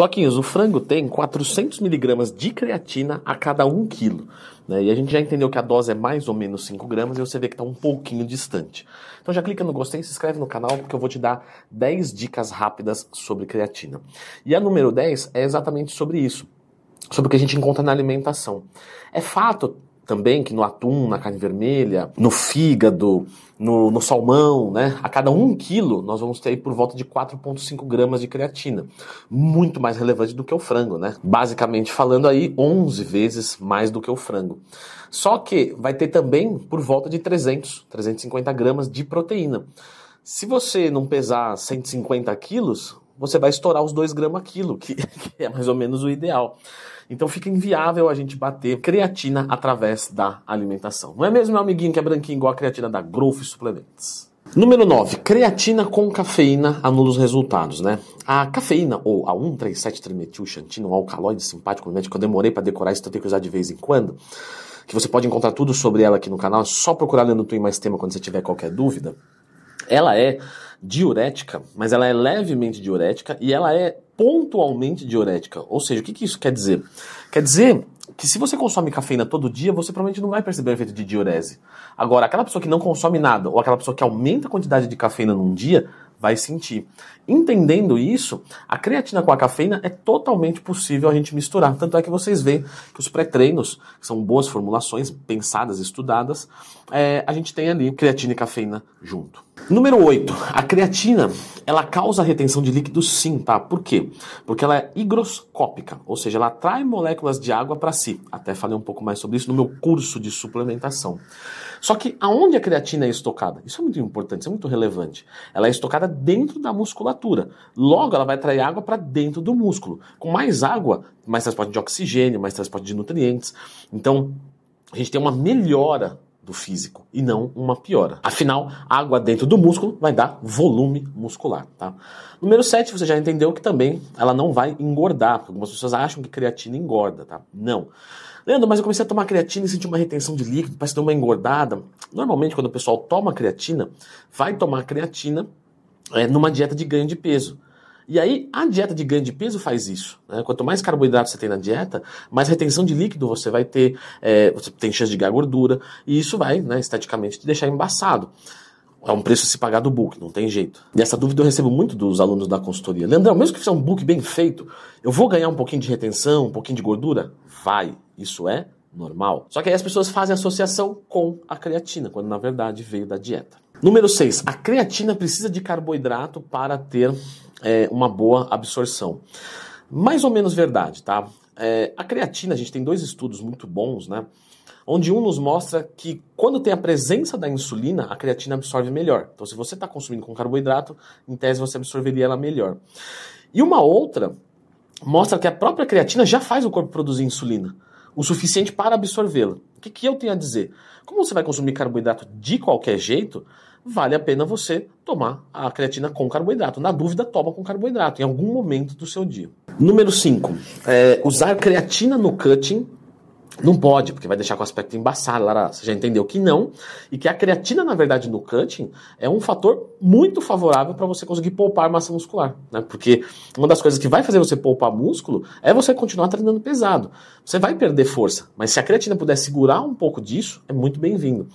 Floquinhos, o frango tem 400 miligramas de creatina a cada 1 quilo. Né? E a gente já entendeu que a dose é mais ou menos 5 gramas e você vê que está um pouquinho distante. Então já clica no gostei, se inscreve no canal porque eu vou te dar 10 dicas rápidas sobre creatina. E a número 10 é exatamente sobre isso, sobre o que a gente encontra na alimentação. É fato também que no atum, na carne vermelha, no fígado, no, no salmão, né? A cada um quilo nós vamos ter por volta de 4,5 gramas de creatina. Muito mais relevante do que o frango, né? Basicamente falando aí 11 vezes mais do que o frango. Só que vai ter também por volta de 300, 350 gramas de proteína. Se você não pesar 150 quilos, você vai estourar os 2 gramas quilo, que, que é mais ou menos o ideal. Então fica inviável a gente bater creatina através da alimentação. Não é mesmo, meu amiguinho, que é branquinho igual a creatina da Growth Suplementos? Número 9. Creatina com cafeína anula os resultados, né? A cafeína, ou a 137-trimetilxantina, um alcaloide simpático, que eu demorei para decorar isso, então eu tenho que usar de vez em quando, que você pode encontrar tudo sobre ela aqui no canal, é só procurar lendo Twin Mais Tema quando você tiver qualquer dúvida. Ela é diurética, mas ela é levemente diurética e ela é pontualmente diurética. Ou seja, o que, que isso quer dizer? Quer dizer que se você consome cafeína todo dia, você provavelmente não vai perceber o efeito de diurese. Agora, aquela pessoa que não consome nada, ou aquela pessoa que aumenta a quantidade de cafeína num dia, vai sentir. Entendendo isso, a creatina com a cafeína é totalmente possível a gente misturar. Tanto é que vocês veem que os pré-treinos, que são boas formulações, pensadas, estudadas, é, a gente tem ali creatina e cafeína junto. Número 8. A creatina, ela causa retenção de líquidos sim, tá? Por quê? Porque ela é higroscópica, ou seja, ela atrai moléculas de água para si. Até falei um pouco mais sobre isso no meu curso de suplementação. Só que aonde a creatina é estocada? Isso é muito importante, isso é muito relevante. Ela é estocada dentro da musculatura. Logo, ela vai atrair água para dentro do músculo. Com mais água, mais transporte de oxigênio, mais transporte de nutrientes. Então, a gente tem uma melhora do físico e não uma piora. Afinal, água dentro do músculo vai dar volume muscular, tá? Número 7, você já entendeu que também ela não vai engordar, porque algumas pessoas acham que creatina engorda, tá? Não. Leandro, mas eu comecei a tomar creatina e senti uma retenção de líquido, parece ter uma engordada. Normalmente, quando o pessoal toma creatina, vai tomar creatina é, numa dieta de ganho de peso. E aí, a dieta de ganho de peso faz isso. Né? Quanto mais carboidrato você tem na dieta, mais retenção de líquido você vai ter, é, você tem chance de ganhar gordura, e isso vai, né, esteticamente, te deixar embaçado. É um preço a se pagar do book, não tem jeito. E essa dúvida eu recebo muito dos alunos da consultoria. Leandrão, mesmo que fizer um book bem feito, eu vou ganhar um pouquinho de retenção, um pouquinho de gordura? Vai, isso é normal. Só que aí as pessoas fazem associação com a creatina, quando na verdade veio da dieta. Número 6. A creatina precisa de carboidrato para ter é, uma boa absorção. Mais ou menos verdade, tá? É, a creatina, a gente tem dois estudos muito bons, né? Onde um nos mostra que quando tem a presença da insulina, a creatina absorve melhor. Então, se você está consumindo com carboidrato, em tese você absorveria ela melhor. E uma outra mostra que a própria creatina já faz o corpo produzir insulina, o suficiente para absorvê-la. O que, que eu tenho a dizer? Como você vai consumir carboidrato de qualquer jeito, vale a pena você tomar a creatina com carboidrato. Na dúvida, toma com carboidrato em algum momento do seu dia. Número 5. É, usar creatina no cutting não pode, porque vai deixar com o aspecto embaçado. Lara, você já entendeu que não. E que a creatina, na verdade, no cutting é um fator muito favorável para você conseguir poupar massa muscular. Né? Porque uma das coisas que vai fazer você poupar músculo é você continuar treinando pesado. Você vai perder força, mas se a creatina puder segurar um pouco disso, é muito bem-vindo.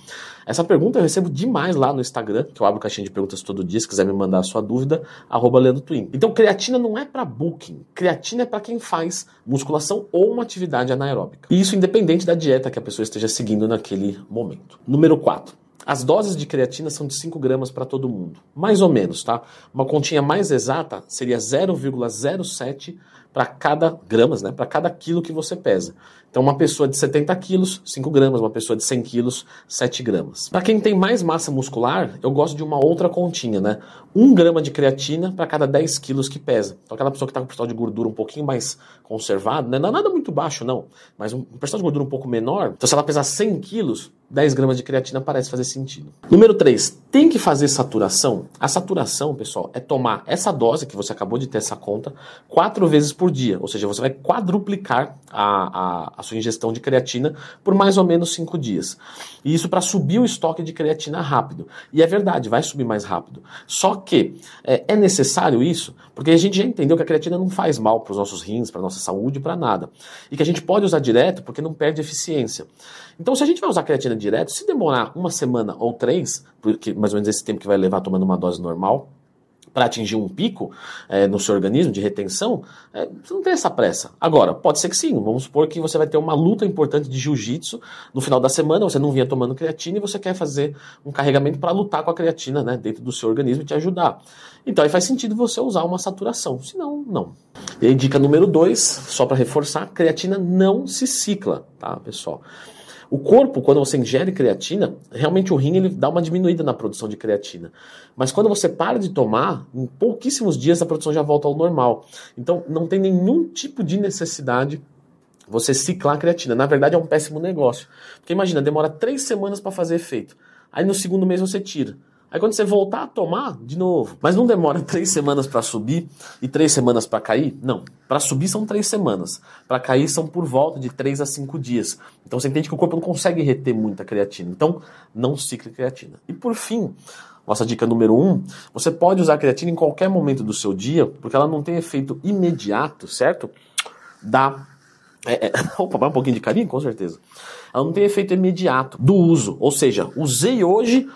Essa pergunta eu recebo demais lá no Instagram, que eu abro caixinha de perguntas todo dia, se quiser me mandar a sua dúvida, arroba Twin. Então, creatina não é para booking. Creatina é para quem faz musculação ou uma atividade anaeróbica. E isso independente da dieta que a pessoa esteja seguindo naquele momento. Número 4. As doses de creatina são de 5 gramas para todo mundo. Mais ou menos, tá? Uma continha mais exata seria 0,07 para cada gramas, né? Para cada quilo que você pesa. Então, uma pessoa de 70 quilos, 5 gramas. Uma pessoa de 100 quilos, 7 gramas. Para quem tem mais massa muscular, eu gosto de uma outra continha, né? 1 grama de creatina para cada 10 quilos que pesa. Então, aquela pessoa que está com percentual de gordura um pouquinho mais conservado, né? Não é nada muito baixo, não. Mas um percentual de gordura um pouco menor. Então, se ela pesar 100 quilos, 10 gramas de creatina parece fazer sentido. Número 3. Tem que fazer saturação? A saturação, pessoal, é tomar essa dose que você acabou de ter essa conta quatro vezes por dia. Ou seja, você vai quadruplicar a, a, a sua ingestão de creatina por mais ou menos 5 dias. E isso para subir o estoque de creatina rápido. E é verdade, vai subir mais rápido. Só que é, é necessário isso, porque a gente já entendeu que a creatina não faz mal para os nossos rins, para nossa saúde, para nada. E que a gente pode usar direto porque não perde eficiência. Então, se a gente vai usar creatina direto, se demorar uma semana ou três, porque mais ou menos esse tempo que vai levar tomando uma dose normal, para atingir um pico é, no seu organismo de retenção, é, você não tem essa pressa. Agora, pode ser que sim. Vamos supor que você vai ter uma luta importante de jiu-jitsu no final da semana, você não vinha tomando creatina e você quer fazer um carregamento para lutar com a creatina né, dentro do seu organismo e te ajudar. Então aí faz sentido você usar uma saturação. Se não, não. E aí, dica número dois, só para reforçar, creatina não se cicla, tá, pessoal? O corpo, quando você ingere creatina, realmente o rim ele dá uma diminuída na produção de creatina. Mas quando você para de tomar, em pouquíssimos dias a produção já volta ao normal. Então não tem nenhum tipo de necessidade você ciclar creatina. Na verdade é um péssimo negócio. Porque imagina, demora três semanas para fazer efeito. Aí no segundo mês você tira. Aí quando você voltar a tomar, de novo. Mas não demora três semanas para subir e três semanas para cair? Não. Para subir são três semanas. Para cair são por volta de três a cinco dias. Então você entende que o corpo não consegue reter muita creatina. Então não cicle creatina. E por fim, nossa dica número um, você pode usar creatina em qualquer momento do seu dia, porque ela não tem efeito imediato, certo? Da é, é, opa, vai um pouquinho de carinho? Com certeza. Ela não tem efeito imediato do uso. Ou seja, usei hoje,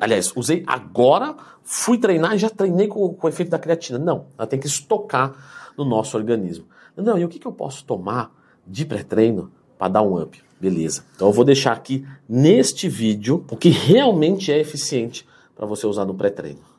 aliás, usei agora, fui treinar e já treinei com, com o efeito da creatina. Não, ela tem que estocar no nosso organismo. Não, e o que, que eu posso tomar de pré-treino para dar um up? Beleza. Então eu vou deixar aqui neste vídeo o que realmente é eficiente para você usar no pré-treino.